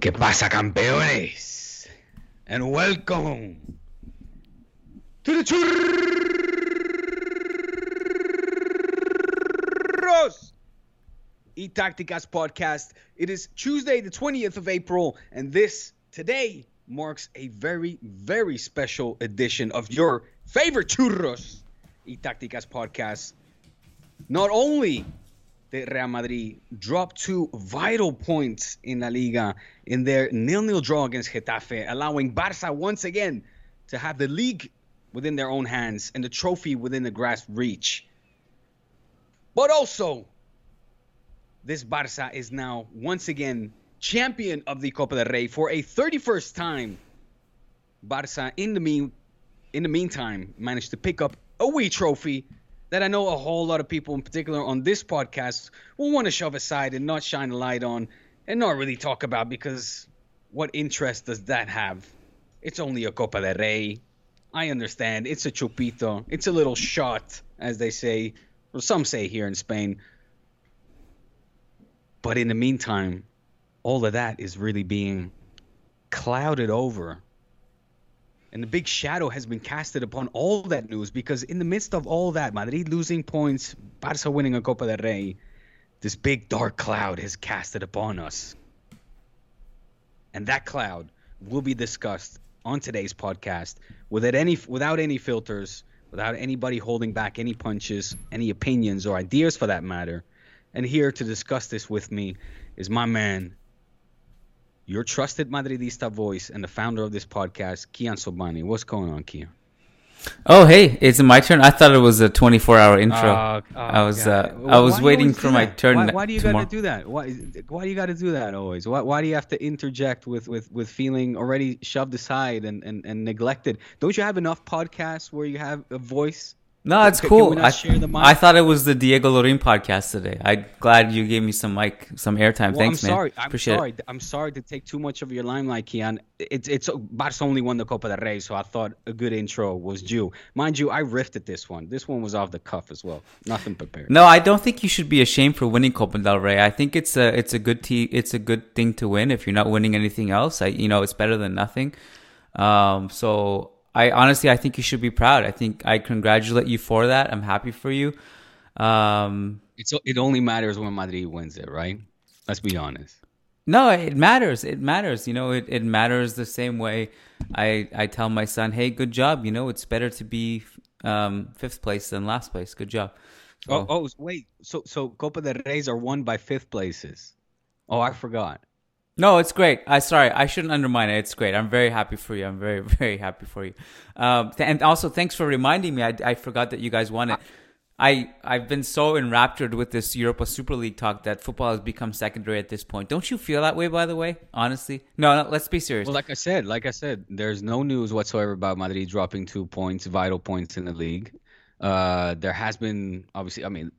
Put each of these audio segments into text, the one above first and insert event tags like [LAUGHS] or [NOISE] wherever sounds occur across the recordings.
¿Qué pasa, campeones? And welcome to the Churros y Tácticas podcast. It is Tuesday, the 20th of April, and this today marks a very, very special edition of your favorite Churros y Tácticas podcast. Not only Real Madrid drop two vital points in La Liga in their nil-nil draw against Getafe, allowing Barca once again to have the league within their own hands and the trophy within the grasp reach. But also, this Barca is now once again champion of the Copa del Rey for a 31st time. Barca, in the mean, in the meantime, managed to pick up a wee trophy that I know a whole lot of people, in particular on this podcast, will want to shove aside and not shine a light on and not really talk about because what interest does that have? It's only a Copa del Rey. I understand. It's a chupito. It's a little shot, as they say, or some say here in Spain. But in the meantime, all of that is really being clouded over and the big shadow has been casted upon all that news because in the midst of all that, Madrid losing points, Barca winning a Copa del Rey, this big dark cloud has casted upon us. And that cloud will be discussed on today's podcast without any without any filters, without anybody holding back any punches, any opinions or ideas for that matter. And here to discuss this with me is my man, your trusted Madridista voice and the founder of this podcast, Kiyan Sobhani. What's going on, Kiyan? Oh, hey, it's my turn. I thought it was a 24-hour intro. Uh, oh, I was uh, I was waiting for my turn. Why, why do you got to do that? Why why do you got to do that always? Why, why do you have to interject with, with, with feeling already shoved aside and, and, and neglected? Don't you have enough podcasts where you have a voice no, it's cool. I, I thought it was the Diego Lorijn podcast today. I'm glad you gave me some mic, some airtime. Well, Thanks, I'm man. Sorry. I'm Appreciate sorry. It. I'm sorry to take too much of your limelight, Kiyan. It's it's Barca only won the Copa del Rey, so I thought a good intro was due. Mind you, I riffed at this one. This one was off the cuff as well. Nothing prepared. No, I don't think you should be ashamed for winning Copa del Rey. I think it's a it's a good t- it's a good thing to win if you're not winning anything else. I you know it's better than nothing. Um, so I honestly, I think you should be proud. I think I congratulate you for that. I'm happy for you. Um, it's it only matters when Madrid wins it, right? Let's be honest. No, it matters. It matters. You know, it, it matters the same way I I tell my son, "Hey, good job." You know, it's better to be um, fifth place than last place. Good job. So, oh, oh, wait. So so Copa del Reyes are won by fifth places. Oh, I forgot. No, it's great. I sorry, I shouldn't undermine it. It's great. I'm very happy for you. I'm very [LAUGHS] very happy for you. Um, th- and also thanks for reminding me. I, I forgot that you guys won it. I I've been so enraptured with this Europa Super League talk that football has become secondary at this point. Don't you feel that way? By the way, honestly, no. no let's be serious. Well, like I said, like I said, there's no news whatsoever about Madrid dropping two points, vital points in the league. Uh, there has been obviously. I mean,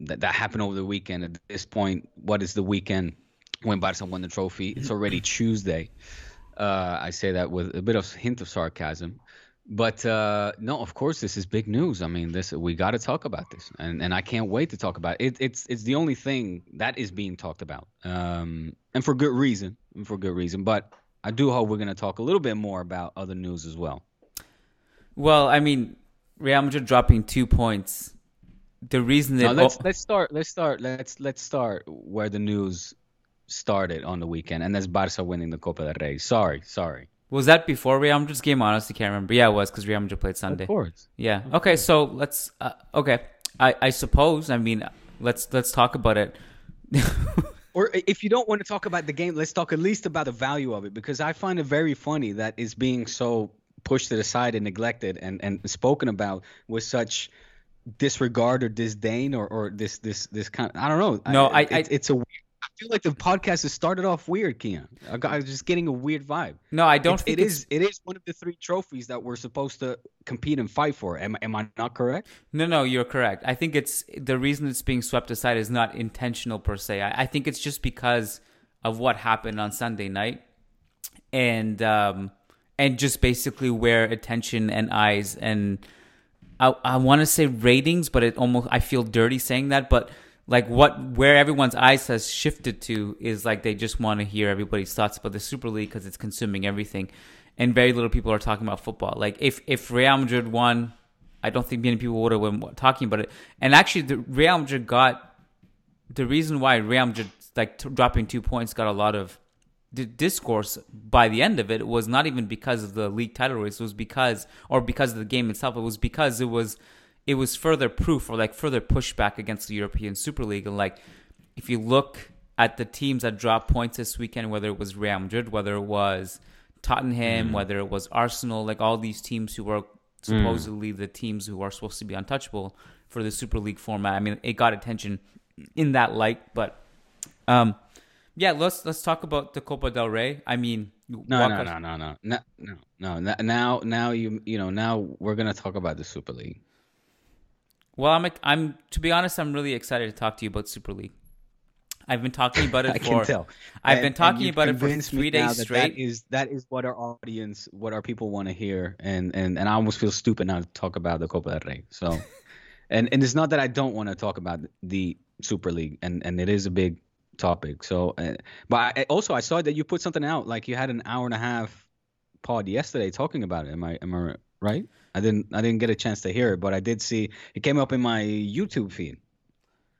that that happened over the weekend. At this point, what is the weekend? When Barca won the trophy. It's already Tuesday. Uh, I say that with a bit of hint of sarcasm. But uh, no, of course, this is big news. I mean, this we got to talk about this, and and I can't wait to talk about it. It's it's the only thing that is being talked about, um, and for good reason, and for good reason. But I do hope we're going to talk a little bit more about other news as well. Well, I mean, Real Madrid dropping two points. The reason that no, let's let's start let's start let's let's start where the news started on the weekend, and that's Barca winning the Copa del Rey. Sorry, sorry. Was that before Real Madrid's game? Honestly, can't remember. Yeah, it was because Real Madrid played Sunday. Of course. Yeah. Okay. So let's. Uh, okay. I I suppose. I mean, let's let's talk about it. [LAUGHS] or if you don't want to talk about the game, let's talk at least about the value of it because I find it very funny that it's being so pushed to the side and neglected and and spoken about with such disregard or disdain or or this this this kind. Of, I don't know. No, I, I, it's, it's a weird I feel like the podcast has started off weird, Kiyan. I was just getting a weird vibe. No, I don't. Think it is. It is one of the three trophies that we're supposed to compete and fight for. Am, am I not correct? No, no, you're correct. I think it's the reason it's being swept aside is not intentional per se. I, I think it's just because of what happened on Sunday night, and um, and just basically where attention and eyes and I I want to say ratings, but it almost I feel dirty saying that, but like what where everyone's eyes has shifted to is like they just want to hear everybody's thoughts about the Super League because it's consuming everything, and very little people are talking about football. Like if if Real Madrid won, I don't think many people would have been talking about it. And actually, the Real Madrid got the reason why Real Madrid like t- dropping two points got a lot of d- discourse by the end of it was not even because of the league title race. It was because or because of the game itself. It was because it was it was further proof or like further pushback against the European Super League. And like, if you look at the teams that dropped points this weekend, whether it was Real Madrid, whether it was Tottenham, mm. whether it was Arsenal, like all these teams who were supposedly mm. the teams who are supposed to be untouchable for the Super League format. I mean, it got attention in that light, but um, yeah, let's let's talk about the Copa del Rey. I mean, no, no, no, no, no, no, no, no. Now, now you, you know, now we're gonna talk about the Super League. Well, I'm I'm to be honest, I'm really excited to talk to you about Super League. I've been talking about it [LAUGHS] I for. Can tell. I've and, been talking about it for three days straight. That is that is what our audience, what our people want to hear, and and and I almost feel stupid now to talk about the Copa del Rey. So, [LAUGHS] and and it's not that I don't want to talk about the Super League, and and it is a big topic. So, uh, but I, also I saw that you put something out, like you had an hour and a half pod yesterday talking about it. Am I am I right? I didn't I didn't get a chance to hear it, but I did see it came up in my YouTube feed.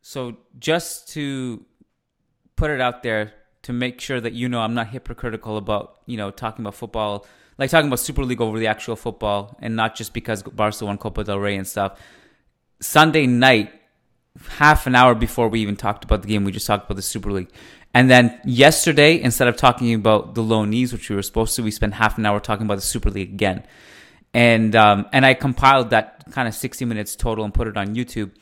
So just to put it out there to make sure that you know I'm not hypocritical about, you know, talking about football, like talking about Super League over the actual football and not just because Barca won Copa del Rey and stuff. Sunday night, half an hour before we even talked about the game, we just talked about the Super League. And then yesterday, instead of talking about the loanees, which we were supposed to, we spent half an hour talking about the Super League again and um, and I compiled that kind of 60 minutes total and put it on YouTube.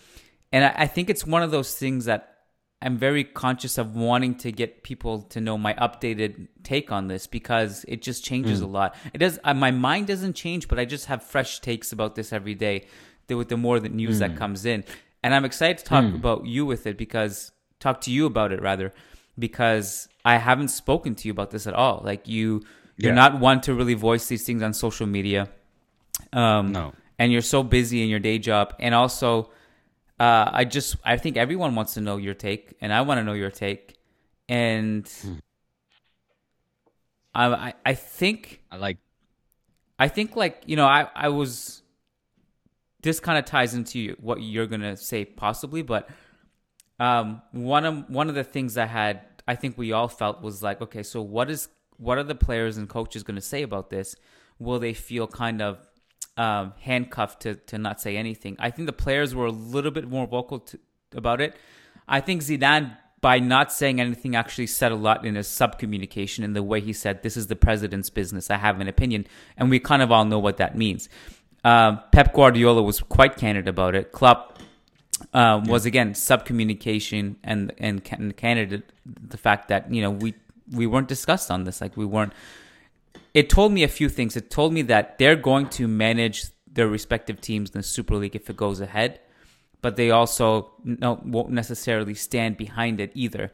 And I, I, think it's one of those things that I'm very conscious of wanting to get people to know my updated take on this because it just changes mm. a lot. It does. Uh, my mind doesn't change, but I just have fresh takes about this every day with the more the news mm. that comes in. And I'm excited to talk mm. about you with it because talk to you about it rather because I haven't spoken to you about this at all. Like you, you're yeah. not one to really voice these things on social media um, no. And you're so busy in your day job, and also, uh, I just I think everyone wants to know your take, and I want to know your take, and hmm. I, I I think I like I think like you know I I was this kind of ties into what you're gonna say possibly, but um, one of one of the things I had I think we all felt was like okay, so what is what are the players and coaches gonna say about this? Will they feel kind of um, handcuffed to, to not say anything. I think the players were a little bit more vocal to, about it. I think Zidane, by not saying anything, actually said a lot in his sub communication in the way he said, This is the president's business. I have an opinion. And we kind of all know what that means. Uh, Pep Guardiola was quite candid about it. Klopp um, yeah. was again sub communication and and candid the fact that you know we we weren't discussed on this like we weren't it told me a few things. It told me that they're going to manage their respective teams in the Super League if it goes ahead, but they also no, won't necessarily stand behind it either.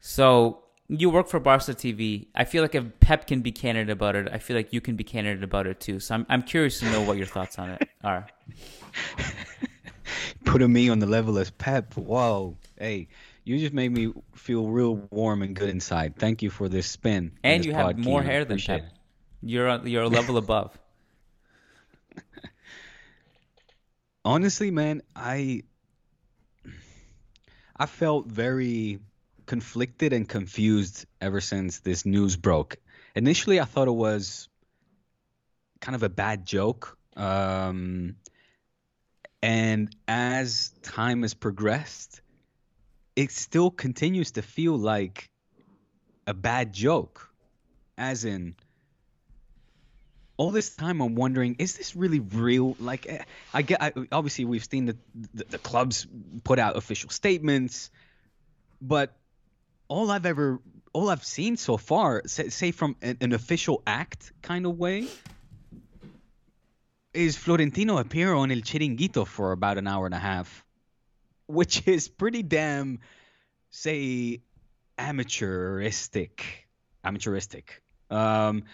So you work for Barca TV. I feel like if Pep can be candid about it, I feel like you can be candid about it too. So I'm I'm curious to know what your thoughts on it are. [LAUGHS] Putting me on the level as Pep. Whoa. Hey, you just made me feel real warm and good inside. Thank you for this spin. And this you have more hair than Pep. it. You're a, you're a level above. [LAUGHS] honestly man i i felt very conflicted and confused ever since this news broke initially i thought it was kind of a bad joke um and as time has progressed it still continues to feel like a bad joke as in all this time I'm wondering, is this really real? Like, eh, I get, I, obviously we've seen the, the the clubs put out official statements, but all I've ever, all I've seen so far, say, say from an, an official act kind of way, is Florentino appear on El Chiringuito for about an hour and a half, which [LAUGHS] is pretty damn, say, amateuristic, amateuristic. Um,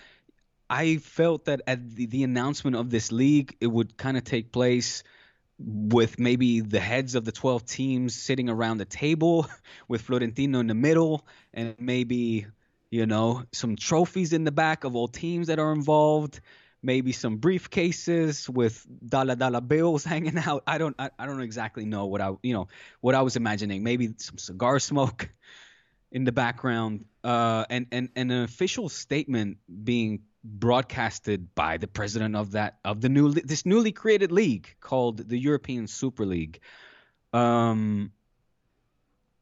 I felt that at the, the announcement of this league, it would kind of take place with maybe the heads of the 12 teams sitting around the table [LAUGHS] with Florentino in the middle and maybe, you know, some trophies in the back of all teams that are involved, maybe some briefcases with dollar dollar bills [LAUGHS] hanging out. I don't I, I don't exactly know what I, you know, what I was imagining. Maybe some cigar smoke [LAUGHS] in the background uh, and, and, and an official statement being broadcasted by the president of that of the new this newly created league called the European Super League. Um,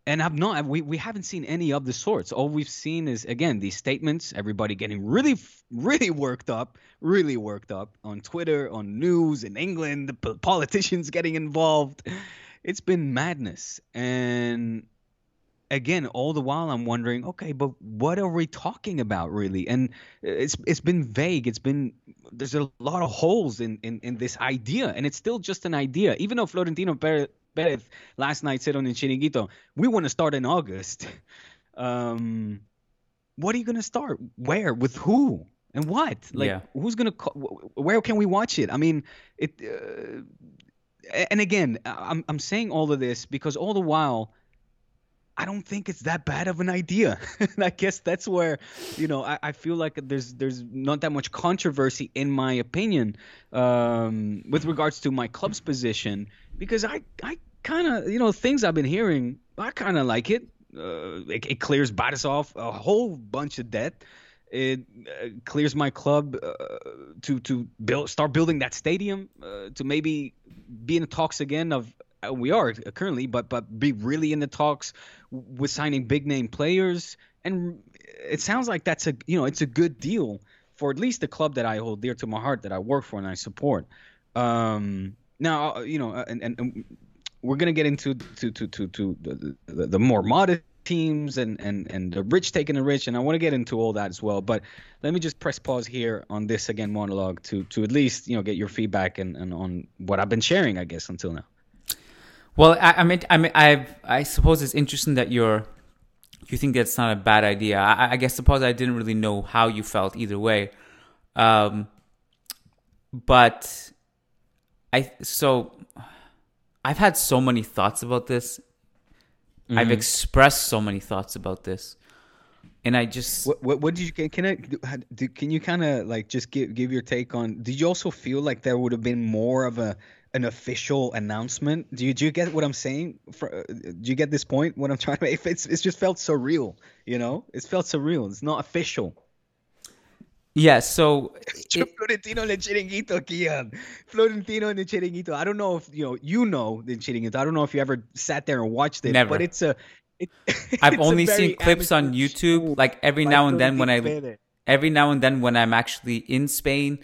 and I've not we, we haven't seen any of the sorts. All we've seen is again these statements, everybody getting really really worked up, really worked up on Twitter, on news in England, the politicians getting involved. It's been madness and again all the while i'm wondering okay but what are we talking about really? And it's it's been vague. It's been there's a lot of holes in in, in this idea and it's still just an idea. Even though florentino perez, perez last night said on the chiringuito we want to start in august. [LAUGHS] Um what are you going to start? Where? With who? And what? Like Yeah. who's going to where can we watch it? I mean it uh, and again i'm i'm saying all of this because all the while I don't think it's that bad of an idea. [LAUGHS] and I guess that's where, you know, I, I feel like there's there's not that much controversy in my opinion um, with regards to my club's position because I I kind of you know things I've been hearing I kind of like it. Uh, it. It clears Batis off a whole bunch of debt. It uh, clears my club uh, to to build start building that stadium uh, to maybe be in talks again of we are currently, but but be really in the talks with signing big name players, and it sounds like that's a you know it's a good deal for at least the club that I hold dear to my heart that I work for and I support. Um, now uh, you know, uh, and, and, and we're gonna get into to to to to the, the, the more modest teams and and and the rich taking the rich, and I want to get into all that as well. But let me just press pause here on this again monologue to to at least you know get your feedback and, and on what I've been sharing, I guess until now. Well, I, I mean, I mean, I I suppose it's interesting that you're you think that's not a bad idea. I, I guess suppose I didn't really know how you felt either way, um, but I so I've had so many thoughts about this. I've expressed so many thoughts about this, and I just What, what, what did you can, can I do, can you kind of like just give give your take on? Did you also feel like there would have been more of a an official announcement? Do you do you get what I'm saying? For, uh, do you get this point? What I'm trying to [LAUGHS] make? It's it's just felt surreal. You know, it's felt surreal. It's not official. yeah. So [LAUGHS] it- Florentino en el chiringuito, Kiyan. Florentino en el chiringuito. I don't know if you know you know the chiringuito. I don't know if you ever sat there and watched it. Never. But it's a. It, [LAUGHS] I've it's only very seen clips on YouTube, like every now and then when I every now and then when I'm actually in Spain,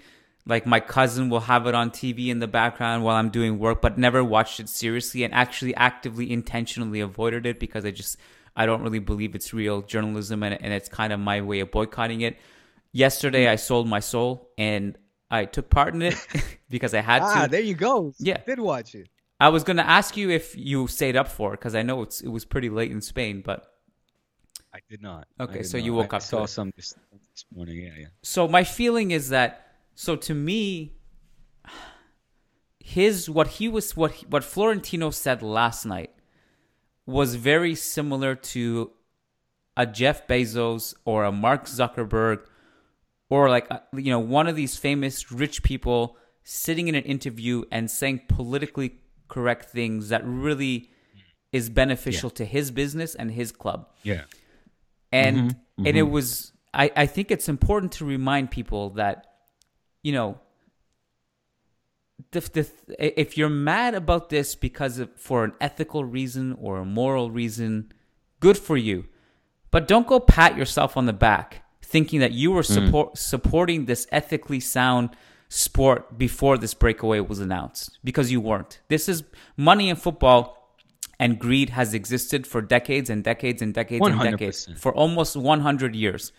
like my cousin will have it on TV in the background while I'm doing work, but never watched it seriously and actually actively intentionally avoided it because I just I don't really believe it's real journalism and, and it's kind of my way of boycotting it. Yesterday I sold my soul and I took part in it [LAUGHS] because I had Ah, to. Ah, there you go. Yeah. did watch it. I was gonna ask you if you stayed up for it because I know it's it was pretty late in Spain, but I did not. Okay, did so not. you woke I up to saw some this, this morning. Yeah, yeah. So my feeling is that so to me his what he was what he- what Florentino said last night was very similar to a Jeff Bezos or a Mark Zuckerberg or like uh, you know one of these famous rich people sitting in an interview and saying politically correct things that really is beneficial to his business and his club. Yeah. and and it was I, I think it's important to remind people that you know the, the, if you're mad about this because of for an ethical reason or a moral reason good for you. But don't go pat yourself on the back thinking that you were support, supporting this ethically sound sport before this breakaway was announced because you weren't. This is money in football and greed has existed for decades and decades and decades and decades for almost 100 years.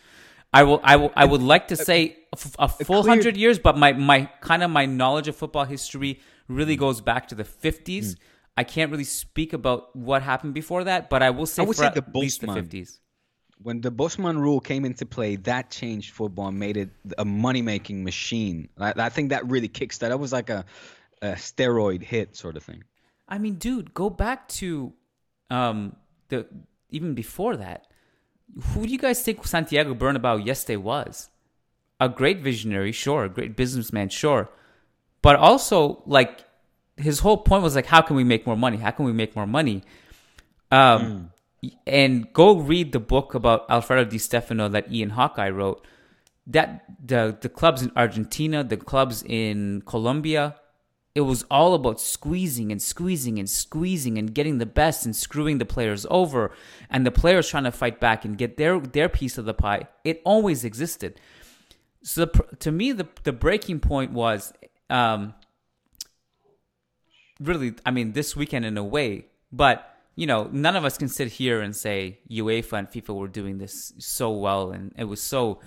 I will, I will, I would like to say a, full hundred years, but my, my kind of my knowledge of football history really goes back to the 50s. Mm. I can't really speak about what happened before that, but I will say I would for say at the least the 50s. When the Bosman rule came into play, that changed football and made it a money-making machine. I, I think that really kicks that. That was like a, a steroid hit sort of thing. I mean, dude, go back to um, the even before that. Who do you guys think Santiago Bernabeu yesterday was? A great visionary, sure, a great businessman, sure, but also like his whole point was like, how can we make more money? How can we make more money? Um, and go read the book about Alfredo Di Stefano that Ian Hawkey wrote. That the the clubs in Argentina, the clubs in Colombia, it was all about squeezing and squeezing and squeezing and getting the best and screwing the players over. And the players trying to fight back and get their their piece of the pie it always existed. So the, to me the the breaking point was um really i mean this weekend in a way but you know none of us can sit here and say uefa and fifa were doing this so well and it was so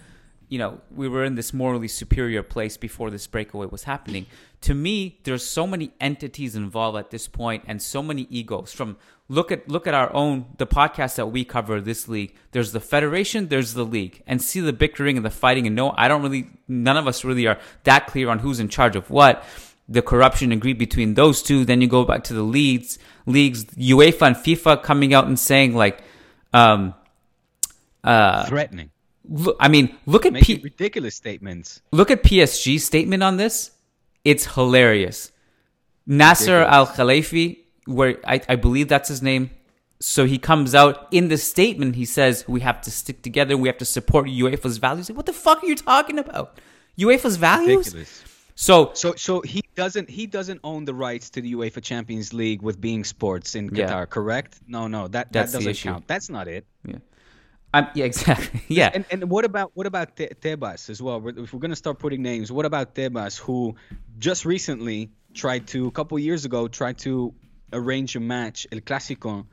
you know we were in this morally superior place before this breakaway was happening. To me there's so many entities involved at this point and so many egos. From look at look at our own the podcast that we cover this league. There's the federation there's the league. And see the bickering and the fighting and no i don't really none of us really are that clear on who's in charge of what. The corruption and greed between those two. Then you go back to the leagues leagues uefa and fifa coming out and saying like um uh Threatening, look, i mean look at P- ridiculous statements. look at PSG's statement on this. It's hilarious. Nasser Al Khalifi, where I, I believe that's his name. So he comes out in the statement. He says we have to stick together. We have to support UEFA's values. What the fuck are you talking about? UEFA's values. Ridiculous. So So so he doesn't he doesn't own the rights to the UEFA Champions League with beIN Sports in Yeah. Qatar, correct? No, no, that that doesn't count. That's not it. yeah, um, yeah, exactly. [LAUGHS] Yeah, And and what about what about Te- Tebas as well? If we're gonna start putting names, what about Tebas, who just recently tried to a couple years ago tried to arrange a match El Clásico,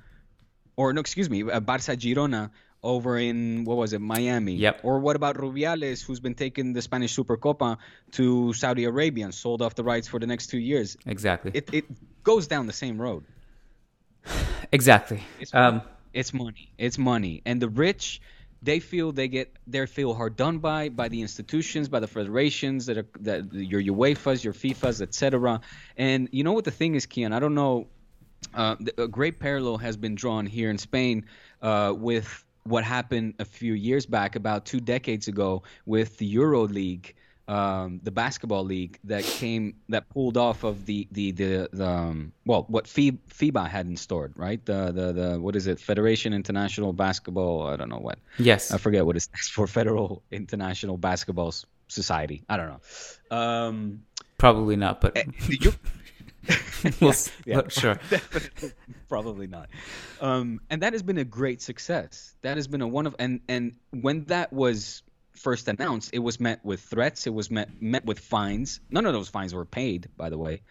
or no, excuse me, uh, Barça Girona over in what was it, Miami? Yep. Or what about Rubiales, who's been taking the Spanish Supercopa to Saudi Arabia and sold off the rights for the next two years? exactly. It it goes down the same road. [SIGHS] exactly. Um, it's money. It's money. And the rich, they feel they get they feel hard done by by the institutions, by the federations that are that your UEFA's, your FIFA's, etc. And you know what the thing is, Kiyan? I don't know. Uh, a great parallel has been drawn here in Spain uh, with what happened a few years back, about two decades ago, with the Euro League, um, the basketball league that came that pulled off of the the the, the um, well, what FIBA, had installed, right? The the the what is it? Federation International Basketball. I don't know what. yes. I forget what it stands for. [LAUGHS] Federal International Basketball Society. I don't know. Um, Probably not, but you- [LAUGHS] we'll [LAUGHS] yeah. sure. Probably not. Um, and that has been a great success. That has been a one of and and when that was first announced, it was met with threats. It was met met with fines. None of those fines were paid, by the way.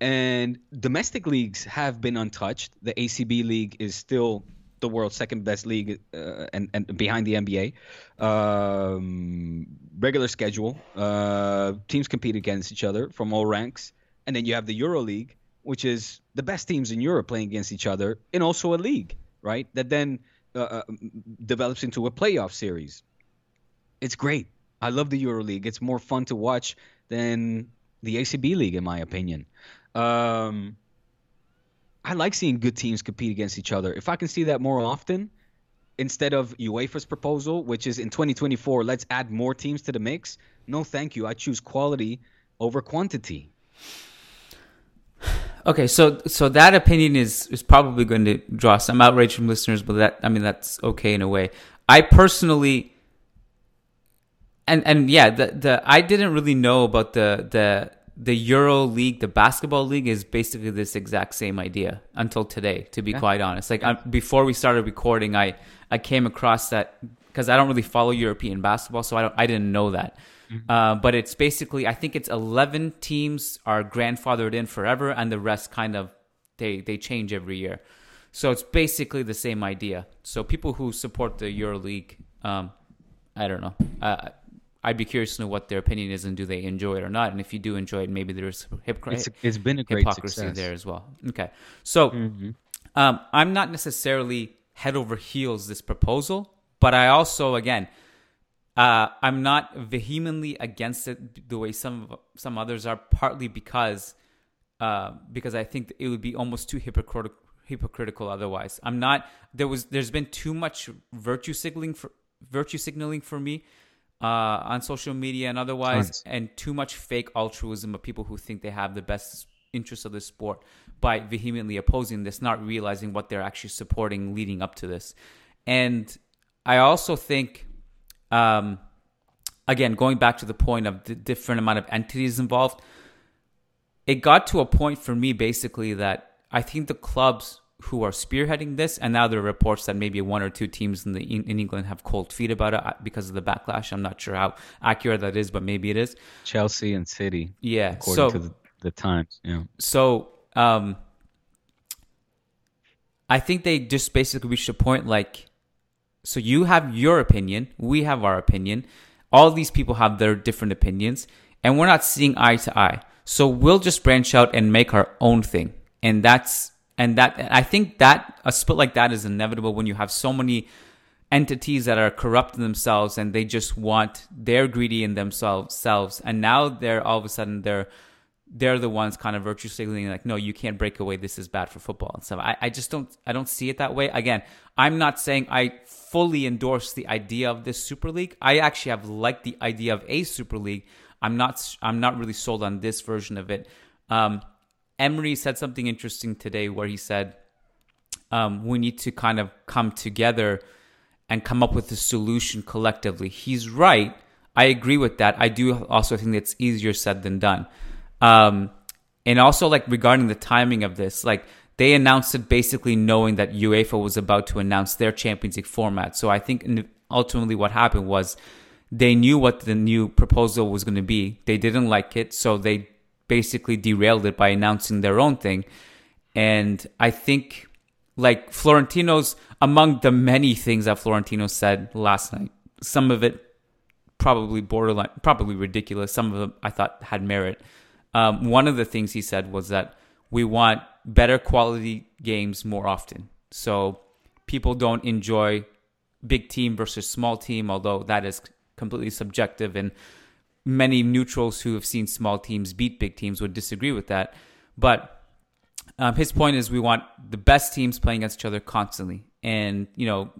And domestic leagues have been untouched. The ACB league is still the world's second best league, uh, and and behind the NBA. Um, regular schedule. Uh, teams compete against each other from all ranks, and then you have the Euro League, which is the best teams in Europe playing against each other in also a league, right? That then uh, uh, develops into a playoff series. It's great. I love the EuroLeague. It's more fun to watch than the ACB League, in my opinion. Um, I like seeing good teams compete against each other. If I can see that more often, instead of UEFA's proposal, which is in 2024, let's add more teams to the mix. No, thank you. I choose quality over quantity. Okay, so so that opinion is is probably going to draw some outrage from listeners, but that I mean that's okay in a way. I personally and and yeah, the the I didn't really know about the the the Euro League, the basketball league is basically this exact same idea until today. To be yeah. quite honest, like I, before we started recording, I I came across that because I don't really follow European basketball, so I don't I didn't know that. Mm-hmm. Uh, but it's basically I think it's eleven teams are grandfathered in forever, and the rest kind of they they change every year. So it's basically the same idea. So people who support the Euro League, um, I don't know. Uh, I'd be curious to know what their opinion is and do they enjoy it or not. And if you do enjoy it, maybe there's hypocrisy. It's, it's been a great hypocrisy success. there as well. Okay, so mm-hmm. um, I'm not necessarily head over heels this proposal, but I also again. Uh, I'm not vehemently against it the way some some others are, partly because uh, because I think it would be almost too hypocritical hypocritical otherwise. I'm not there was there's been too much virtue signaling for virtue signaling for me uh, on social media and otherwise, Tons. and too much fake altruism of people who think they have the best interests of the sport by vehemently opposing this, not realizing what they're actually supporting leading up to this. And I also think, um, again, going back to the point of the different amount of entities involved, it got to a point for me basically that I think the clubs who are spearheading this, and now there are reports that maybe one or two teams in the in England have cold feet about it uh, because of the backlash. I'm not sure how accurate that is, but maybe it is. Chelsea and City, yeah, according so, to the, the Times, yeah. So, um, I think they just basically reached a point like, so you have your opinion, we have our opinion, all these people have their different opinions, and we're not seeing eye to eye. So we'll just branch out and make our own thing, and that's and that I think that a split like that is inevitable when you have so many entities that are corrupting themselves and they just want they're greedy in themselves and now they're all of a sudden they're they're the ones kind of virtue signaling like no you can't break away. This is bad for football. And stuff. I, I just don't i don't see it that way. Again i'm not saying i fully endorse the idea of this super league. I actually have liked the idea of a super league. I'm not i'm not really sold on this version of it. Um, Emery said something interesting today where he said um, we need to kind of come together and come up with a solution collectively. He's right. I agree with that. I do also think it's easier said than done. Um, and also, like regarding the timing of this, like they announced it basically knowing that UEFA was about to announce their Champions League format. So I think ultimately what happened was they knew what the new proposal was going to be. They didn't like it, so they basically derailed it by announcing their own thing. And I think, like Florentino's, among the many things that Florentino said last night, some of it probably borderline, probably ridiculous. Some of them I thought had merit. Um, one of the things he said was that we want better quality games more often. So people don't enjoy big team versus small team, although that is completely subjective and many neutrals who have seen small teams beat big teams would disagree with that. But um, his point is we want the best teams playing against each other constantly. And, you know,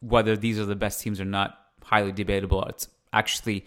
whether these are the best teams or not, highly debatable. It's actually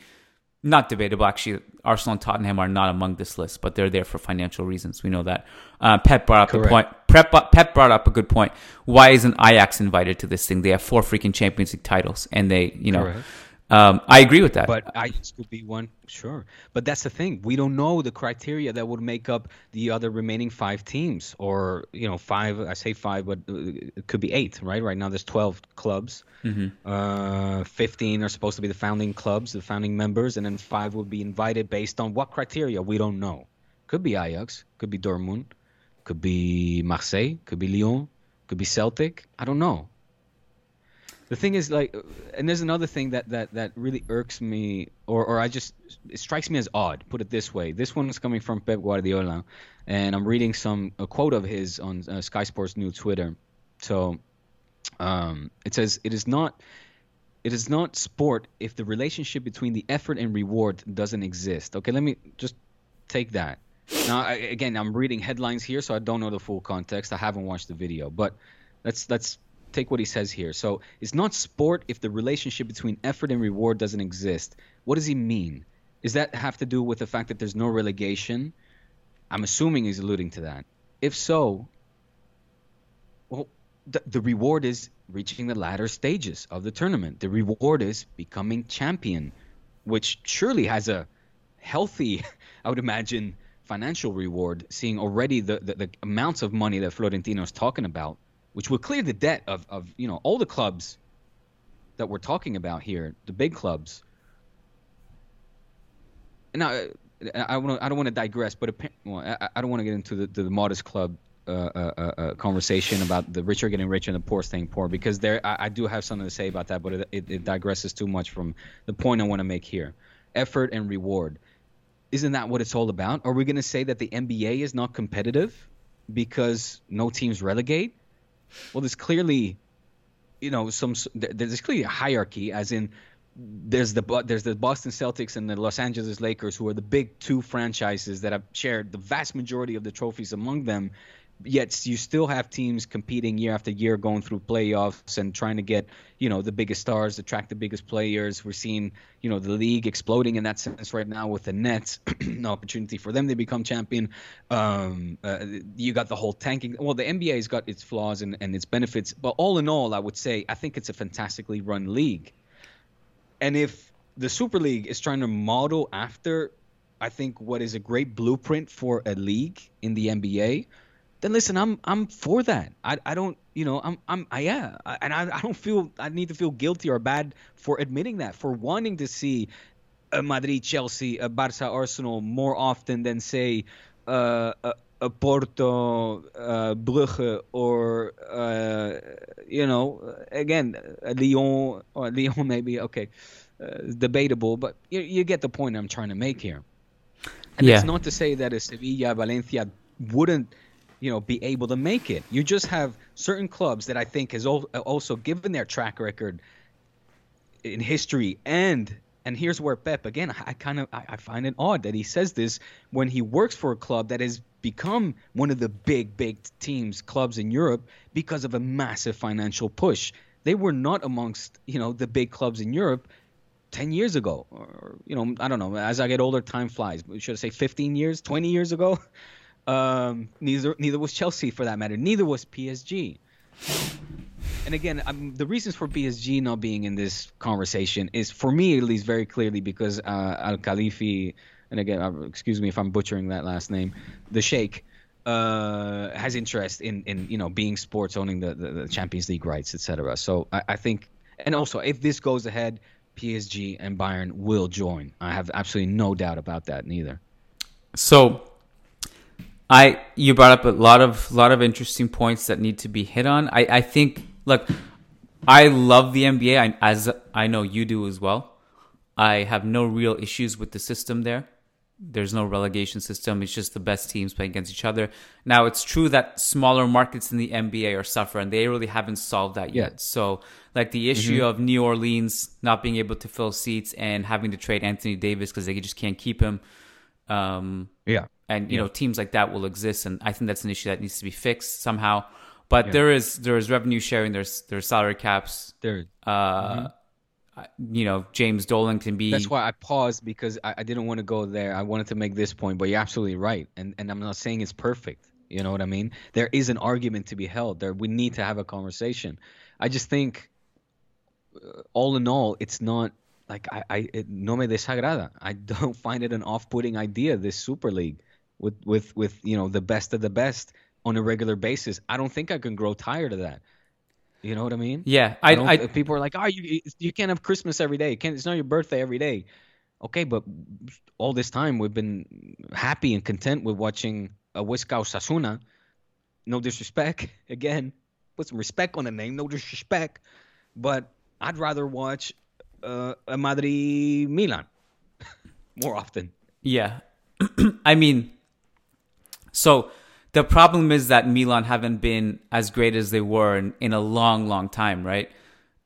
not debatable. Actually, Arsenal and Tottenham are not among this list, but they're there for financial reasons. We know that. Uh, Pep brought up Correct. a point. Pep, Pep brought up a good point. Why isn't Ajax invited to this thing? They have four freaking Champions League titles, and they, you know, Correct. Um, I agree with that. But Ajax could be one, sure. But that's the thing. We don't know the criteria that would make up the other remaining five teams, or you know, five. I say five, but uh, it could be eight, right? Right now, there's 12 clubs. Mm-hmm. Uh, 15 are supposed to be the founding clubs, the founding members, and then five would be invited based on what criteria we don't know. Could be Ajax, could be Dortmund, could be Marseille, could be Lyon, could be Celtic. I don't know the thing is like and there's another thing that that that really irks me or or i just it strikes me as odd put it this way this one is coming from pep guardiola and i'm reading some a quote of his on uh, sky sports new twitter so Um, it says it is not it is not sport if the relationship between the effort and reward doesn't exist. Okay, let me just take that. Now, I, again, I'm reading headlines here, so I don't know the full context. I haven't watched the video, but let's let's take what he says here. So it's not sport if the relationship between effort and reward doesn't exist. What does he mean? Does that have to do with the fact that there's no relegation? I'm assuming he's alluding to that. If so, well, the, the reward is reaching the latter stages of the tournament. The reward is becoming champion, which surely has a healthy, [LAUGHS] I would imagine, financial reward, seeing already the, the, the amounts of money that Florentino is talking about, which will clear the debt of, of you know all the clubs that we're talking about here, the big clubs. Now, I, I, I don't want to digress, but well, I, I don't want to get into the, the modest club uh, uh, uh, uh, conversation about the rich are getting richer and the poor staying poor because there I, I do have something to say about that, but it, it, it, digresses too much from the point I want to make here. Effort and reward. Isn't that what it's all about? Are we going to say that the NBA is not competitive because no teams relegate? Well, there's clearly, you know, some there's clearly a hierarchy, as in there's the there's the Boston Celtics and the Los Angeles Lakers, who are the big two franchises that have shared the vast majority of the trophies among them yet you still have teams competing year after year going through playoffs and trying to get you know the biggest stars attract the biggest players. We're seeing you know the league exploding in that sense right now with the nets. [CLEARS THROAT] No opportunity for them to become champion. Um, uh, you got the whole tanking. Well the nba's got its flaws and, and its benefits but all in all i would say i think it's a fantastically run league. And if the super league is trying to model after i think what is a great blueprint for a league in the nba then listen, I'm I'm for that. I, I don't you know I'm I'm I, yeah, and I, I don't feel I need to feel guilty or bad for admitting that for wanting to see a Madrid, Chelsea, a Barca, Arsenal more often than say uh, a, a Porto, uh, Brugge, or uh, you know again a Lyon or Lyon [LAUGHS] maybe okay uh, debatable, but you, you get the point I'm trying to make here. And yeah. it's not to say that a Sevilla, Valencia wouldn't you know be able to make it. You just have certain clubs that I think has also given their track record in history and and here's where Pep again I, kind of I, find it odd that he says this when he works for a club that has become one of the big big teams clubs in Europe because of a massive financial push. They were not amongst you know the big clubs in Europe 10 years ago or you know I don't know as I get older time flies. We should I say 15 years, 20 years ago? [LAUGHS] Um, neither neither was Chelsea for that matter. Neither was PSG. And again, um, the reasons for PSG not being in this conversation is, for me at least, very clearly because uh, Al Khalifi, and again, uh, excuse me if I'm butchering that last name, the Sheikh, uh, has interest in, in you know beIN Sports, owning the, the, the Champions League rights, etc. So I, I think, and also if this goes ahead, PSG and Bayern will join. I have absolutely no doubt about that, neither. So I you brought up a lot of lot of interesting points that need to be hit on. I I think look, I love the NBA I, as I know you do as well. I have no real issues with the system there. There's no relegation system. It's just the best teams playing against each other. Now it's true that smaller markets in the NBA are suffering. They really haven't solved that yet. So like the issue mm-hmm. of New Orleans not being able to fill seats and having to trade Anthony Davis because they just can't keep him. Um, yeah and you yeah. know teams like that will exist and i think that's an issue that needs to be fixed somehow but yeah. there is there is revenue sharing there's there's salary caps there uh mm-hmm. you know james dolan can be that's why i paused because I, I didn't want to go there i wanted to make this point but you're absolutely right and and i'm not saying it's perfect you know what i mean there is an argument to be held there we need to have a conversation i just think uh, all in all it's not like I, I it no me desagrada. I [LAUGHS] don't find it an off-putting idea. This Super League, with with with you know the best of the best on a regular basis. I don't think I can grow tired of that. You know what I mean? Yeah, I, I, I people are like, oh, you you can't have Christmas every day. Can't, it's not your birthday every day. Okay, but all this time we've been happy and content with watching a Huesca Osasuna. No disrespect, [LAUGHS] again, put some respect on the name. No disrespect, but I'd rather watch uh, a Madrid Milan [LAUGHS] more often. Yeah, [CLEARS THROAT] I mean, so the problem is that Milan haven't been as great as they were in, in a long, long time, right?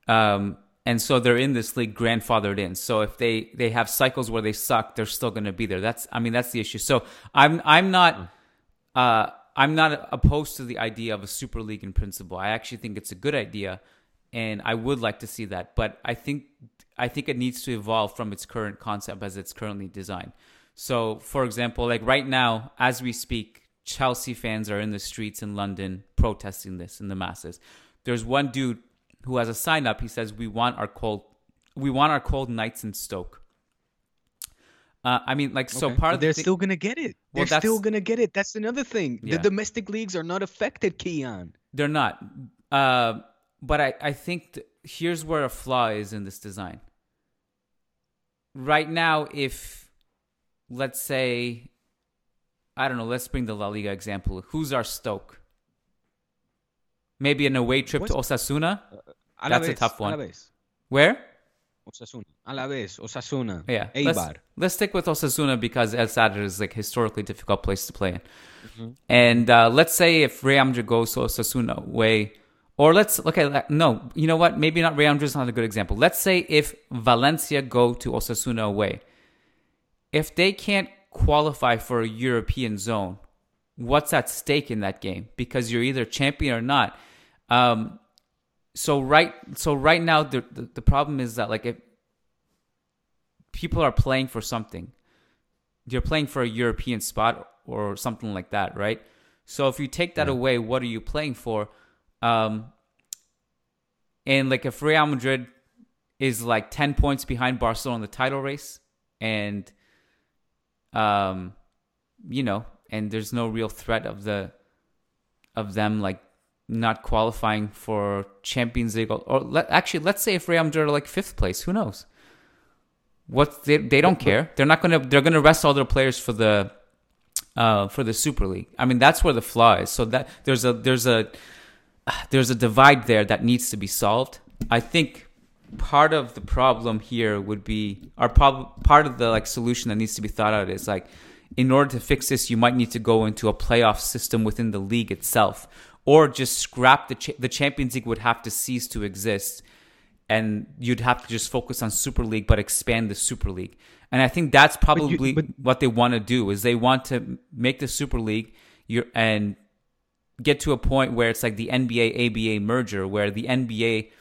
Um, and so they're in this league grandfathered in. So if they they have cycles where they suck, they're still going to be there. That's I mean that's the issue. So I'm I'm not uh, I'm not opposed to the idea of a super league in principle. I actually think it's a good idea, and I would like to see that. But I think I think it needs to evolve from its current concept as it's currently designed. So, for example, like right now, as we speak, Chelsea fans are in the streets in London protesting this in the masses. There's one dude who has a sign up. He says, "We want our cold, we want our cold nights in Stoke." Uh, I mean, like, so Okay. part But of they're the still gonna get it. Well, they're still gonna get it. That's another thing. Yeah. The domestic leagues are not affected, Kiyan. They're not. Uh, but I, I think th- here's where a flaw is in this design. Right now, if let's say, I don't know, let's bring the La Liga example. Who's our Stoke? Maybe an away trip to Osasuna. Uh, uh, That's a tough one. Alaves. Where? Osasuna. Alaves. Osasuna. Yeah, Eibar. let's, let's stick with Osasuna because El Sadar is like historically difficult place to play in. Mm-hmm. And uh, let's say if Real Madrid goes to Osasuna away, or let's okay, no, you know what? Maybe not Real Madrid is not a good example. Let's say if Valencia go to Osasuna away, if they can't qualify for a European zone, what's at stake in that game? Because you're either champion or not. Um, so right, so right now the, the the problem is that like if people are playing for something. You're playing for a European spot or something like that, right? So if you take that away, what are you playing for? Um, and like if Real Madrid is like 10 points behind Barcelona in the title race and um you know, and there's no real threat of the of them like not qualifying for Champions League or, or let, actually let's say if Real Madrid are like 5th place, who knows? What they they don't care. They're not gonna they're gonna rest all their players for the uh for the Super League. I mean that's where the flaw is. So that there's a there's a there's a divide there that needs to be solved. I think part of the problem here would be or prob- part of the like solution that needs to be thought out is like in order to fix this you might need to go into a playoff system within the league itself or just scrap the cha- the Champions League would have to cease to exist and you'd have to just focus on Super League but expand the Super League. And I think that's probably but- what they want to do is they want to make the Super League you and get to a point where it's like the NBA ABA merger where the NBA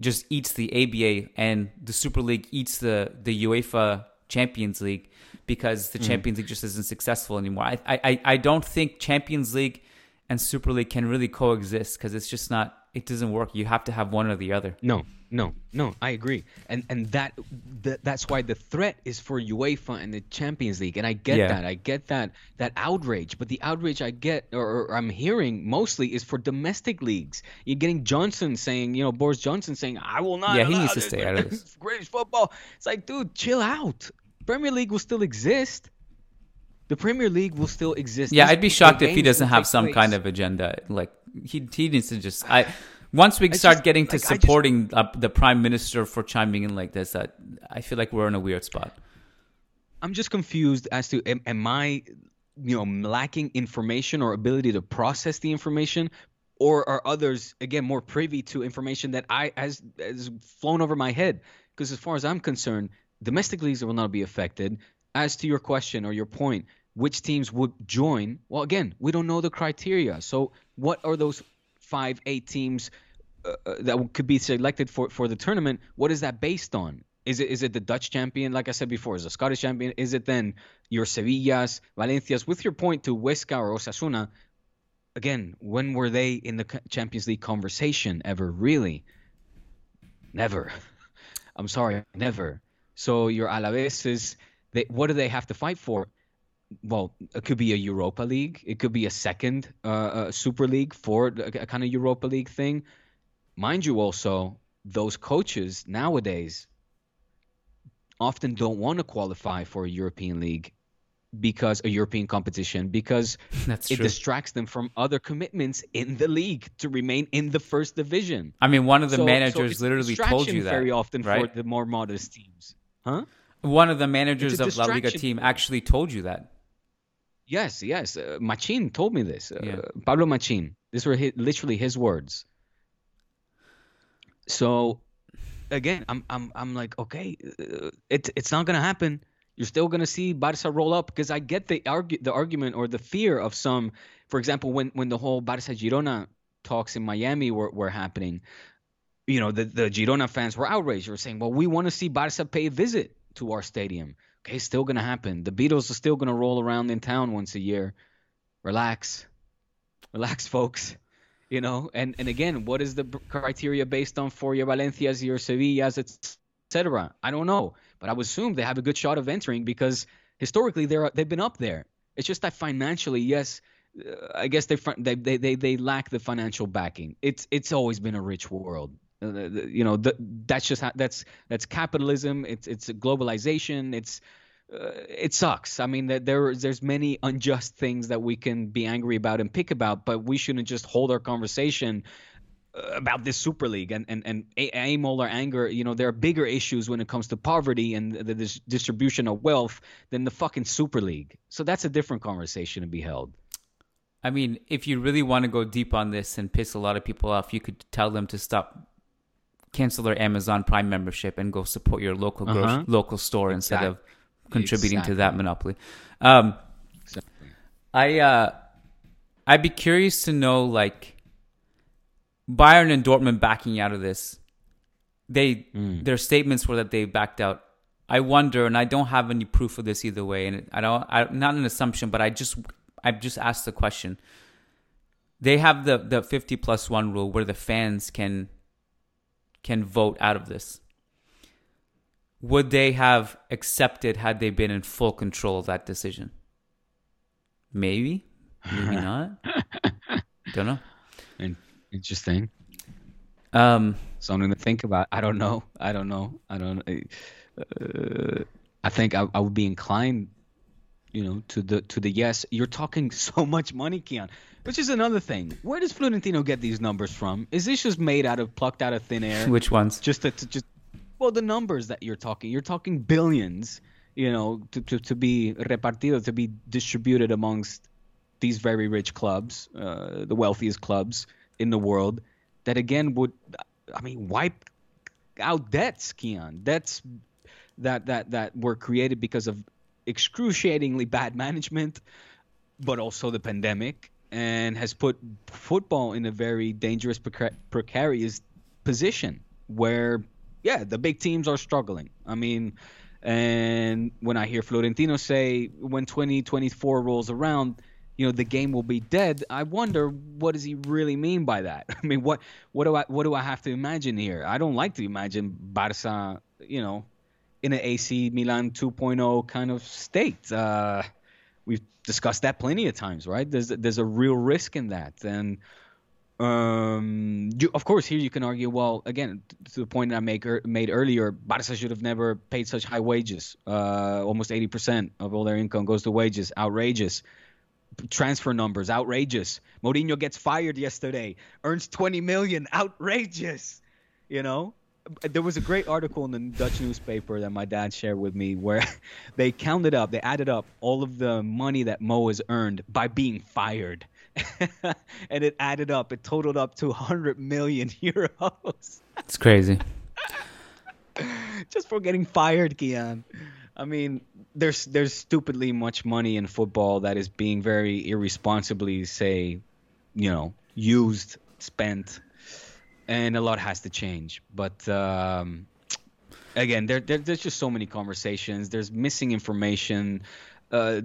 just eats the ABA and the Super League eats the the UEFA Champions League because the mm-hmm. Champions League just isn't successful anymore. I I I don't think Champions League and Super League can really coexist because it's just not it doesn't work. You have to have one or the other. No, no, no. I agree, and and that, that that's why the threat is for UEFA and the Champions League, and I get Yeah. that. I get that that outrage, but the outrage I get or, or I'm hearing mostly is for domestic leagues. You're getting Johnson saying, you know, Boris Johnson saying, "I will not." Yeah, he needs to stay [LAUGHS] out of this. British football. It's like, dude, chill out. Premier League will still exist. The Premier League will still exist. Yeah, I'd be shocked if he doesn't have some place. kind of agenda. Like he he needs to just I once we start just- getting to like, just- supporting uh, the prime minister for chiming in like this, that I feel like we're in a weird spot. I'm just confused as to am, am I, you know, lacking information or ability to process the information, or are others again more privy to information that I has has flown over my head? Because as far as I'm concerned, domestic leagues will not be affected. As to your question or your point, which teams would join? Well, again, we don't know the criteria. So, what are those five, eight teams uh, uh, that could be selected for for the tournament? What is that based on? Is it is it the Dutch champion, like I said before, is the Scottish champion? Is it then your Sevillas, Valencias? With your point to Huesca or Osasuna, again, when were they in the Champions League conversation ever? Really? Never. [LAUGHS] I'm sorry, never. So your Alaveses, they, what do they have to fight for? Well, it could be a Europa League. It could be a second uh, uh, Super League for a, a kind of Europa League thing. Mind you, also those coaches nowadays often don't want to qualify for a European league because a European competition because [LAUGHS] That's it true. distracts them from other commitments in the league to remain in the first division. I mean, one of the So- so managers a literally told you that. very often right? for the more modest teams, huh? One of the managers of La Liga team actually told you that. Yes, yes. Uh, Machin told me this. Uh, Yeah. Pablo Machin. These were his, literally his words. So, again, I'm I'm I'm like, okay, uh, it's it's not gonna happen. You're still gonna see Barca roll up because I get the argu- the argument or the fear of some. For example, when when the whole Barca Girona talks in Miami were, were happening, you know, the the Girona fans were outraged. They were saying, well, we want to see Barca pay a visit to our stadium. Okay, still gonna happen. The Beatles are still gonna roll around in town once a year. Relax, relax, folks. You know, and and again, what is the criteria based on for your Valencias, your Sevillas, etc. I don't know, but I would assume they have a good shot of entering because historically they're they've been up there. It's just that financially, yes, uh, I guess they they they, they lack the financial backing. It's it's always been a rich world. Uh, the- the- you know, th- that's just how, that's that's capitalism. It's it's globalization. It's uh, it sucks. I mean, that there there's many unjust things that we can be angry about and pick about, but we shouldn't just hold our conversation uh, about this Super League and and and aim all our anger. You know, there are bigger issues when it comes to poverty and the dis- distribution of wealth than the fucking Super League. So that's a different conversation to be held. I mean, if you really want to go deep on this and piss a lot of people off, you could tell them to stop, cancel their Amazon Prime membership, and go support your local Uh-huh. local store instead of Exact- contributing to that monopoly. Um, Exactly. I uh, I'd be curious to know like Bayern and Dortmund backing out of this. They their statements were that they backed out. I wonder, and I don't have any proof of this either way, and I don't. I, not an assumption, but I just I've just asked the question. They have the the fifty plus one rule where the fans can can vote out of this. Would they have accepted had they been in full control of that decision? Maybe, maybe [LAUGHS] not. Don't know. Interesting. Um, Something to think about. I don't know. I don't know. I don't. Uh, I think I, I would be inclined, you know, to the to the yes. You're talking [LAUGHS] so much money, Kiyan. Which is another thing. Where does Florentino get these numbers from? Is this just made out of plucked out of thin air? [LAUGHS] which ones? just to, to just well the numbers that you're talking you're talking billions you know to, to, to be repartido to be distributed amongst these very rich clubs uh, the wealthiest clubs in the world that again would i mean wipe out debts Kiyan debts that that that were created because of excruciatingly bad management but also the pandemic and has put football in a very dangerous preca- precarious position where yeah the big teams are struggling. I mean and when i hear florentino say when 2024 rolls around you know the game will be dead i wonder what does he really mean by that? [LAUGHS] I mean what what do i what do i have to imagine here? I don't like to imagine barca you know in an ac milan 2.0 kind of state uh we've discussed that plenty of times right there's there's a real risk in that and um, you, of course, here you can argue. Well, again, to the point that I make er, made earlier, Barca should have never paid such high wages. Uh, almost 80% of all their income goes to wages. Outrageous. Transfer numbers, outrageous. Mourinho gets fired yesterday, earns 20 million, outrageous. You know, there was a great article in the Dutch newspaper that my dad shared with me where [LAUGHS] they counted up, they added up all of the money that Mo has earned by being fired. [LAUGHS] and it added up. It totaled up to 100 million [LAUGHS] euros It's crazy. just for getting fired, Kiyan. I mean, there's there's stupidly much money in football that is being very irresponsibly, say, you know, used, spent, and a lot has to change. But um, again, there, there there's just so many conversations. There's missing information. Uh,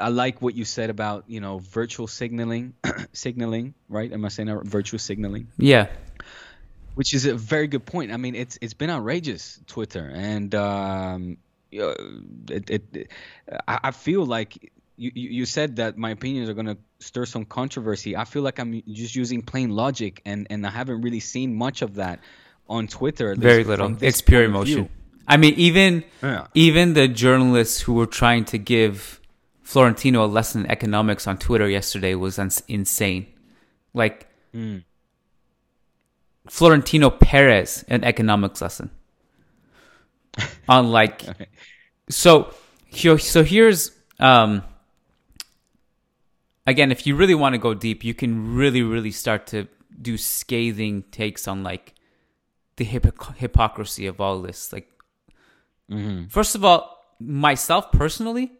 I like what you said about you know virtual signaling, [COUGHS] signaling, right? Am I saying that? Virtual signaling Yeah. which is a very good point. I mean, it's it's been outrageous Twitter, and um, uh, it, it I feel like you, you said that my opinions are going to stir some controversy. I feel like I'm just using plain logic, and and I haven't really seen much of that on Twitter. Very little. It's pure point of view. emotion. I mean, even Yeah. even the journalists who were trying to give Florentino a lesson in economics on Twitter yesterday was insane. Like Hmm. Florentino Perez, an economics lesson. [LAUGHS] on like, so so here's um, again, if you really want to go deep, you can really, really start to do scathing takes on like the hypoc- hypocrisy of all this. Like, mm-hmm. first of all, myself personally,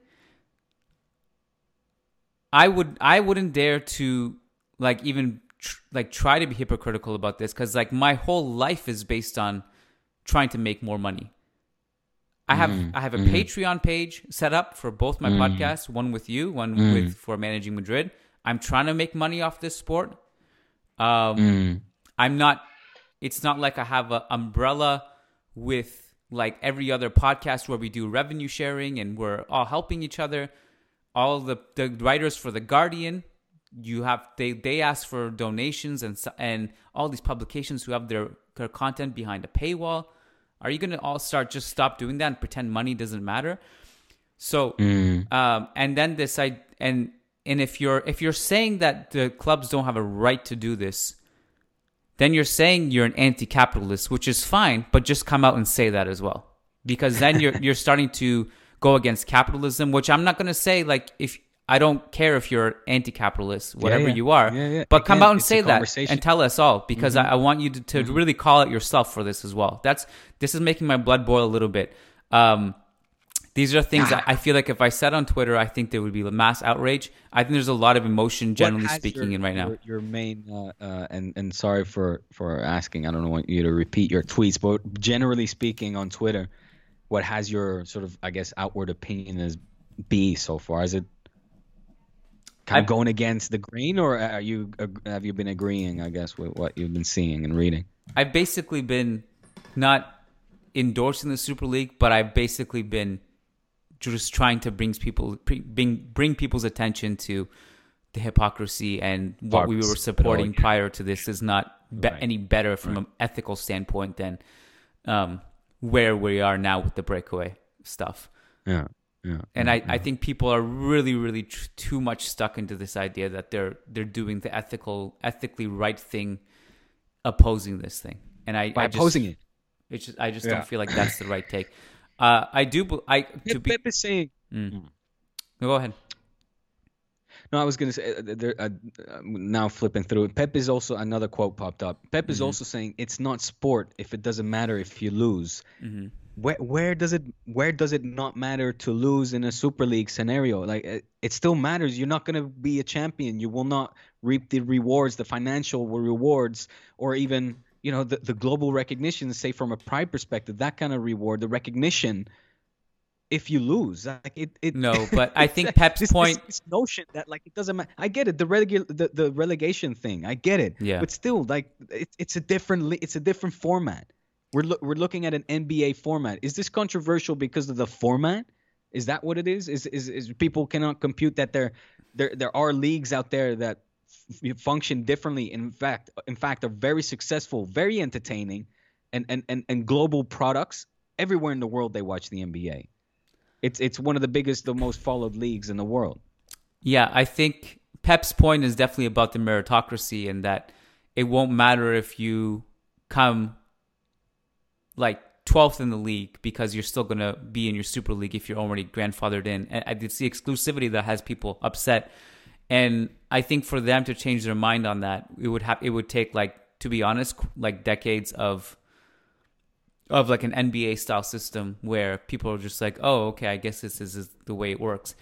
I would I wouldn't dare to like even tr- like try to be hypocritical about this because like my whole life is based on trying to make more money. I have mm-hmm. I have a mm-hmm. Patreon page set up for both my mm-hmm. podcasts, one with you, one with for managing Madrid. I'm trying to make money off this sport. Um, mm. I'm not. It's not like I have an umbrella with like every other podcast where we do revenue sharing and we're all helping each other. All the the writers for the Guardian, you have they they ask for donations and and all these publications who have their their content behind a paywall. Are you going to all start just stop doing that and pretend money doesn't matter? So, um, and then this I and and if you're if you're saying that the clubs don't have a right to do this, then you're saying you're an anti-capitalist, which is fine, but just come out and say that as well, because then you're [LAUGHS] you're starting to go against capitalism, which I'm not going to say like if I don't care if you're anti-capitalist, whatever yeah. you are, Yeah, yeah. but come out and say that. Mm-hmm. and tell us all because I, I want you to, to really call it yourself for this as well. That's this is making my blood boil a little bit. Um, these are things that I feel like if I said on Twitter, I think there would be a mass outrage. I think there's a lot of emotion, generally speaking, your- in right now. Your, your main uh, uh, and and sorry for for asking. I don't want you to repeat your tweets, but generally speaking, on Twitter, what has your sort of I guess outward opinion is be so far? Is it kind of going against the grain, or are you have you been agreeing? I guess with what you've been seeing and reading. I've basically been not endorsing the Super League, but I've basically been just trying to bring people bring bring people's attention to the hypocrisy and what we were supporting yeah. prior to this is not be- Right. any better from an ethical standpoint than um, where we are now with the breakaway stuff. Yeah, yeah. And I, I think people are really, really tr- too much stuck into this idea that they're they're doing the ethical, ethically right thing, opposing this thing. And I, by I just, opposing it. it's just, I just Yeah. don't feel like that's the right take. Uh, I do. I to Pep, be. Pep is saying Go ahead. No, I was gonna say uh, there, uh, uh, now flipping through it. Pep is also another quote popped up. Pep is also saying it's not sport if it doesn't matter if you lose. Where where does it where does it not matter to lose in a Super League scenario? Like it, it still matters. You're not gonna be a champion. You will not reap the rewards, the financial rewards, or even you know the, the global recognition. Say from a pride perspective, that kind of reward, the recognition. If you lose, like it, it No, [LAUGHS] but I think Pep's this, point- This, this notion that like it doesn't matter. I get it. The relega- the, the relegation thing. I get it. Yeah. But still, like it, it's a different it's a different format. We're lo- we're looking at an NBA format. Is this controversial because of the format? Is that what it is? Is is, is people cannot compute that there there there are leagues out there that f- function differently. In fact, in fact, are very successful, very entertaining, and and and, and global products everywhere in the world. They watch the NBA. It's it's one of the biggest, the most followed leagues in the world. Yeah, I think Pep's point is definitely about the meritocracy and that it won't matter if you come like 12th in the league because you're still going to be in your Super League if you're already grandfathered in. And it's the exclusivity that has people upset. And I think for them to change their mind on that, it would have it would take like to be honest, like decades of of like an NBA style system where people are just like, "Oh, okay, I guess this is, is the way it works."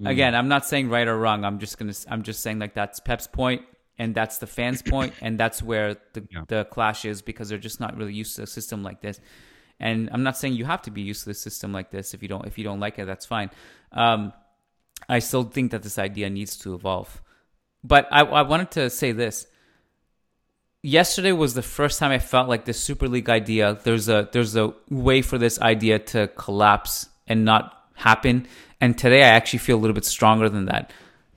Mm. Again, I'm not saying right or wrong. I'm just gonna. I'm just saying like that's Pep's point, and that's the fans' point, and that's where the the clash is because they're just not really used to a system like this. And I'm not saying you have to be used to the system like this. If you don't, if you don't like it, that's fine. Um, I still think that this idea needs to evolve. But I, I wanted to say this. Yesterday was the first time I felt like the Super League idea. There's a there's a way for this idea to collapse and not happen. And today I actually feel a little bit stronger than that.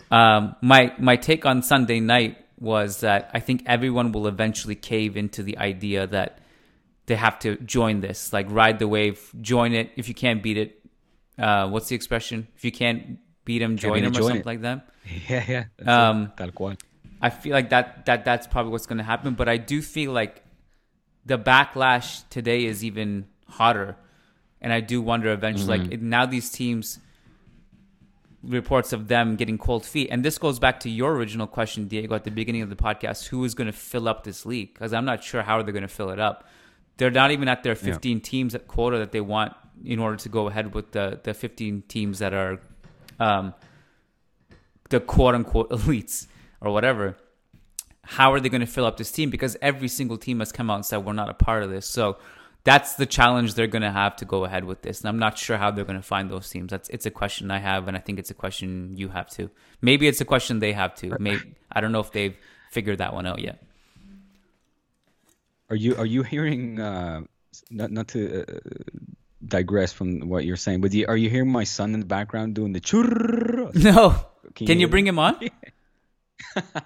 Um, my my take on Sunday night was that I think everyone will eventually cave into the idea that they have to join this, like ride the wave, join it. If you can't beat it, uh, what's the expression? If you can't beat them, join them, or something it. like that. [LAUGHS] Yeah, yeah. Um. Tal cual. I feel like that that that's probably what's going to happen. But I do feel like the backlash today is even hotter, and I do wonder eventually. Like now, these teams, reports of them getting cold feet. And this goes back to your original question, Diego, at the beginning of the podcast: Who is going to fill up this league? Because I'm not sure how they're going to fill it up. They're not even at their 15 yeah. teams at quota that they want in order to go ahead with the the 15 teams that are um, the quote unquote [LAUGHS] elites or whatever. How are they going to fill up this team? Because every single team has come out and said we're not a part of this. So that's the challenge they're going to have to go ahead with this. And I'm not sure how they're going to find those teams. That's it's a question I have, and I think it's a question you have too. Maybe it's a question they have too. Maybe I don't know if they've figured that one out yet. Are you are you hearing? Uh, not not to uh, digress from what you're saying, but you, are you hearing my son in the background doing the churros? [LAUGHS] No. Can, Can you, you bring him on? [LAUGHS] [LAUGHS] well,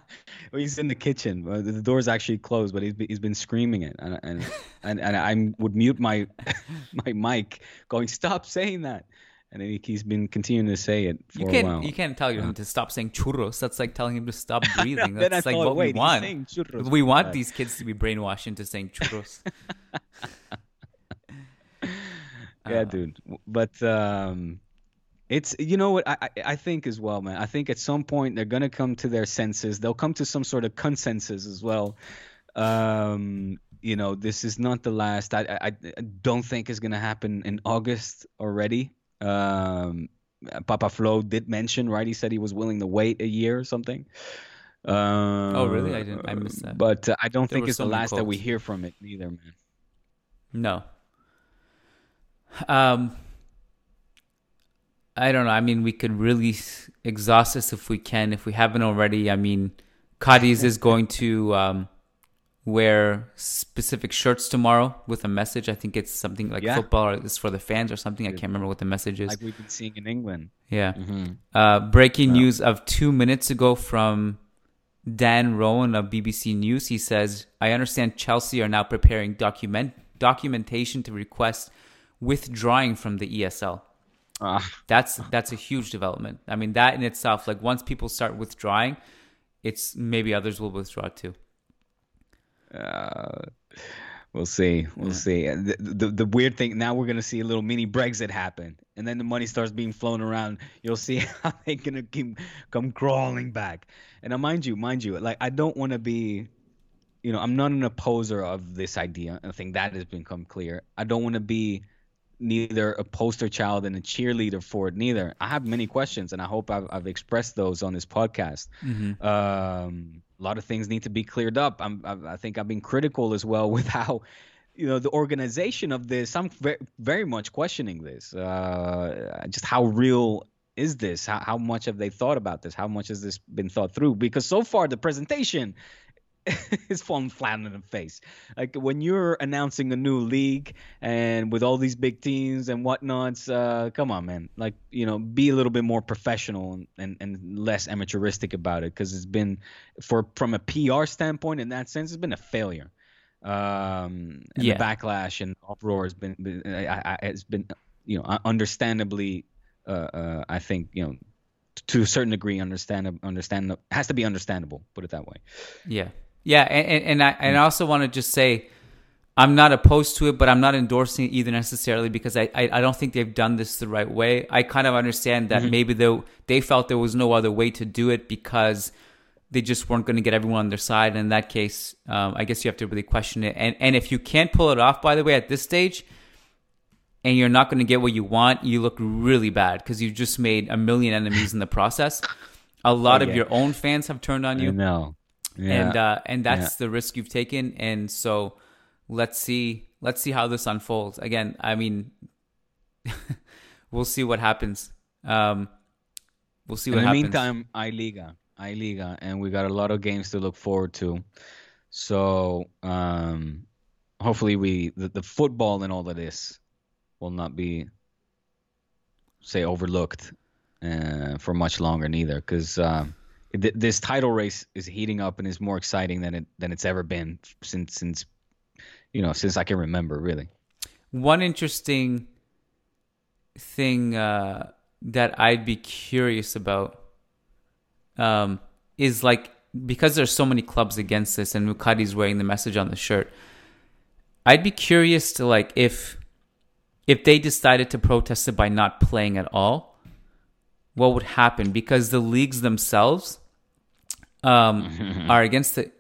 he's in the kitchen. The door's actually closed, but he's been, he's been screaming it, and and and, and I would mute my [LAUGHS] my mic, going, "Stop saying that." And he, he's been continuing to say it for you can't, a while. You can't tell him to stop saying churros. That's like telling him to stop [LAUGHS] breathing. That's like what we want. We want these kids to be brainwashed into saying churros. yeah, uh, dude. But um, it's you know what I I think as well, man. I think at some point they're gonna come to their senses. They'll come to some sort of consensus as well. Um, you know, this is not the last. I I, I don't think is gonna happen in August already. Um, Papa Flo did mention, right? He said he was willing to wait a year or something. Oh, really? I didn't. I missed that. But uh, I don't there think it's the last that we hear from it either, man. No. Um, I don't know. I mean, we could really exhaust this if we can. If we haven't already, I mean, Cadiz is going to um, wear specific shirts tomorrow with a message. I think it's something like yeah. football or it's for the fans or something. I can't remember what the message is. Like we've been seeing in England. Yeah. Mm-hmm. Uh, breaking news of two minutes ago from Dan Roan of BBC News. He says, I understand Chelsea are now preparing document documentation to request withdrawing from the ESL. Uh, that's that's a huge development. I mean, that in itself, like once people start withdrawing, it's maybe others will withdraw too. Uh, we'll see. We'll yeah. see. The, the, the weird thing now we're gonna see a little mini Brexit happen, and then the money starts being flown around. You'll see [LAUGHS] how they're gonna keep come crawling back. And now, mind you, mind you, like I don't want to be, you know, I'm not an opposer of this idea. I think that has become clear. I don't want to be neither a poster child and a cheerleader for it neither. I have many questions and i hope i've, I've expressed those on this podcast. Mm-hmm. um, a lot of things need to be cleared up. I'm, I, I think i've been critical as well [LAUGHS] with how you know the organization of this i'm very, very much questioning this. Uh, just how real is this? How, how much have they thought about this? How much has this been thought through? Because so far the presentation [LAUGHS] is falling flat on the face. Like when you're announcing a new league and with all these big teams and whatnots, uh, come on, man. Like you know, be a little bit more professional and, and less amateuristic about it because it's been for from a PR standpoint in that sense, it's been a failure. Um, and yeah. the backlash and uproar has been, been I, I, has been you know understandably uh, uh, I think you know to a certain degree understand understand has to be understandable put it that way yeah yeah, and, and I and I also want to just say I'm not opposed to it, but I'm not endorsing it either necessarily because I, I, I don't think they've done this the right way. I kind of understand that mm-hmm. maybe they they felt there was no other way to do it because they just weren't going to get everyone on their side. And in that case, um, I guess you have to really question it. And and if you can't pull it off, by the way, at this stage, and you're not going to get what you want, you look really bad because you just made a million enemies in the process. A lot oh, yeah. of your own fans have turned on you. No. Yeah. And uh, and that's yeah. the risk you've taken. And so let's see let's see how this unfolds. Again, I mean, [LAUGHS] we'll see what happens. Um, we'll see what happens. In the happens. meantime, I Liga, I Liga, and we got a lot of games to look forward to. So um, hopefully, we the, the football and all of this will not be say overlooked uh, for much longer neither, because. Um, th- this title race is heating up and is more exciting than it than it's ever been since since you know since I can remember really. One interesting thing uh, that I'd be curious about um, is like because there's so many clubs against this, and Mukadi's wearing the message on the shirt. I'd be curious to like if if they decided to protest it by not playing at all what would happen because the leagues themselves um, [LAUGHS] are against the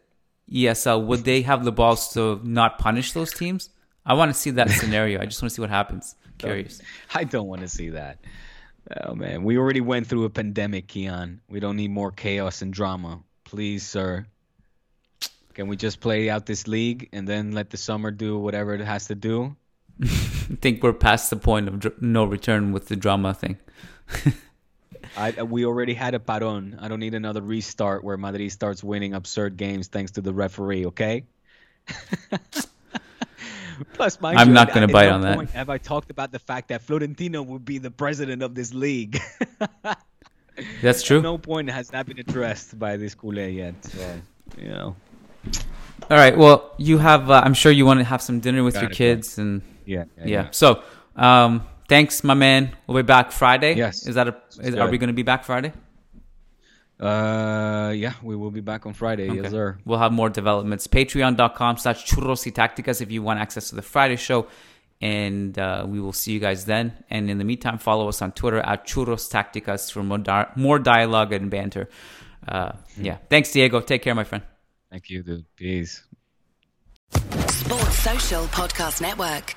ESL. Would they have the balls to not punish those teams? I want to see that scenario. I just want to see what happens. [LAUGHS] Curious. I don't want to see that. Oh man, we already went through a pandemic, Kiyan. We don't need more chaos and drama. Please, sir. Can we just play out this league and then let the summer do whatever it has to do? [LAUGHS] I think we're past the point of dr- no return with the drama thing. I, we already had a paron. I don't need another restart where Madrid starts winning absurd games thanks to the referee. Okay. [LAUGHS] Plus, mind I'm you, not gonna bite no on that. point Have I talked about the fact that Florentino would be the president of this league? [LAUGHS] That's true. At no point has that been addressed by this culé yet. So, you know, All right. Well, you have. Uh, I'm sure you want to have some dinner with your Gotta go. kids and yeah, yeah. So, um, thanks, my man. We'll be back Friday. Yes. Is that a? Is, are we going to be back Friday? Uh, yeah, we will be back on Friday. Yes, Okay. sir. We'll have more developments. Patreon.com slash churros y tácticas if you want access to the Friday show. And uh, we will see you guys then. And in the meantime, follow us on Twitter at churros tácticas for more, di- more dialogue and banter. Uh, yeah. Thanks, Diego. Take care, my friend. Thank you, dude. Peace. Sports Social Podcast Network.